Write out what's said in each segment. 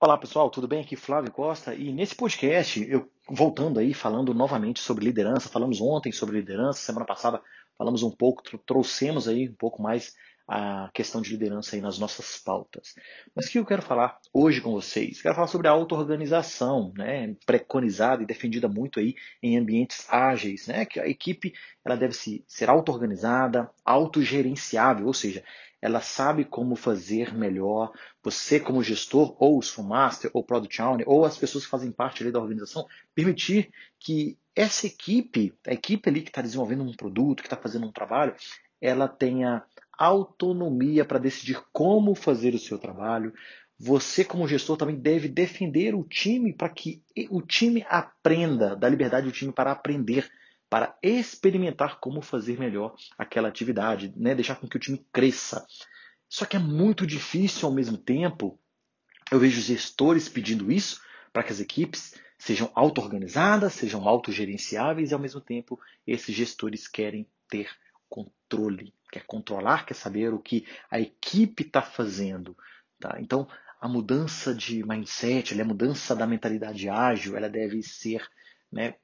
Olá pessoal, tudo bem? Aqui Flávio Costa e nesse podcast eu voltando aí falando novamente sobre liderança, falamos ontem sobre liderança, semana passada falamos um pouco, trouxemos aí um pouco mais a questão de liderança aí nas nossas pautas. Mas o que eu quero falar hoje com vocês? Quero falar sobre a auto-organização, né, preconizada e defendida muito aí em ambientes ágeis, né, que a equipe ela deve se, ser auto-organizada, autogerenciável, ou seja, ela sabe como fazer melhor. Você, como gestor, ou o Scrum Master, ou Product Owner, ou as pessoas que fazem parte ali da organização, permitir que essa equipe, a equipe ali que está desenvolvendo um produto, que está fazendo um trabalho, ela tenha autonomia para decidir como fazer o seu trabalho. Você, como gestor, também deve defender o time para que o time aprenda, da liberdade do time para aprender para experimentar como fazer melhor aquela atividade, né? deixar com que o time cresça. Só que é muito difícil ao mesmo tempo. Eu vejo gestores pedindo isso para que as equipes sejam auto-organizadas, sejam autogerenciáveis e ao mesmo tempo esses gestores querem ter controle, quer controlar, quer saber o que a equipe está fazendo. Tá? Então, a mudança de mindset, a mudança da mentalidade ágil, ela deve ser né,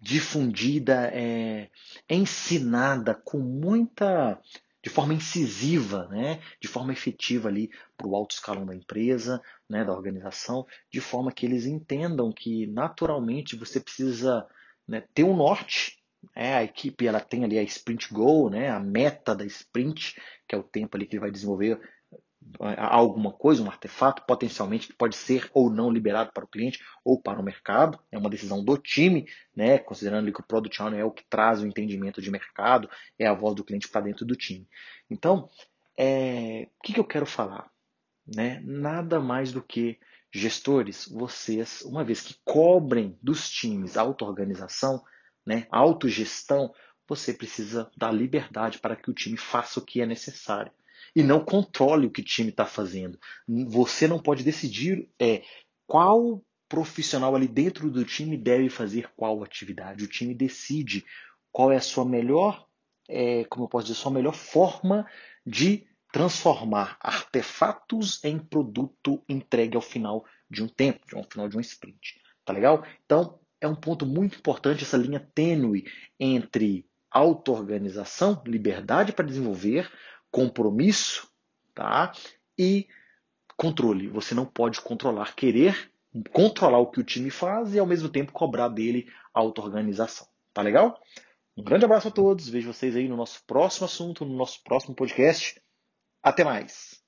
difundida, é, ensinada com muita, de forma incisiva, né, de forma efetiva ali para o alto escalão da empresa, né, da organização, de forma que eles entendam que naturalmente você precisa né, ter um norte. É, a equipe ela tem ali a sprint goal, né, a meta da sprint, que é o tempo ali que ele vai desenvolver alguma coisa, um artefato, potencialmente que pode ser ou não liberado para o cliente ou para o mercado. É uma decisão do time, né? considerando que o Product Owner é o que traz o entendimento de mercado, é a voz do cliente para dentro do time. Então, é, o que, que eu quero falar? Né? Nada mais do que gestores, vocês, uma vez que cobrem dos times auto-organização, né, autogestão, você precisa dar liberdade para que o time faça o que é necessário e não controle o que o time está fazendo. Você não pode decidir é, qual profissional ali dentro do time deve fazer qual atividade. O time decide qual é a sua melhor, é, como eu posso dizer, sua melhor forma de transformar artefatos em produto entregue ao final de um tempo, ao final de um sprint. Tá legal? Então, é um ponto muito importante essa linha tênue entre auto-organização, liberdade para desenvolver, compromisso tá? e controle. Você não pode controlar, querer controlar o que o time faz e ao mesmo tempo cobrar dele auto-organização. Tá legal? Um grande abraço a todos. Vejo vocês aí no nosso próximo assunto, no nosso próximo podcast. Até mais.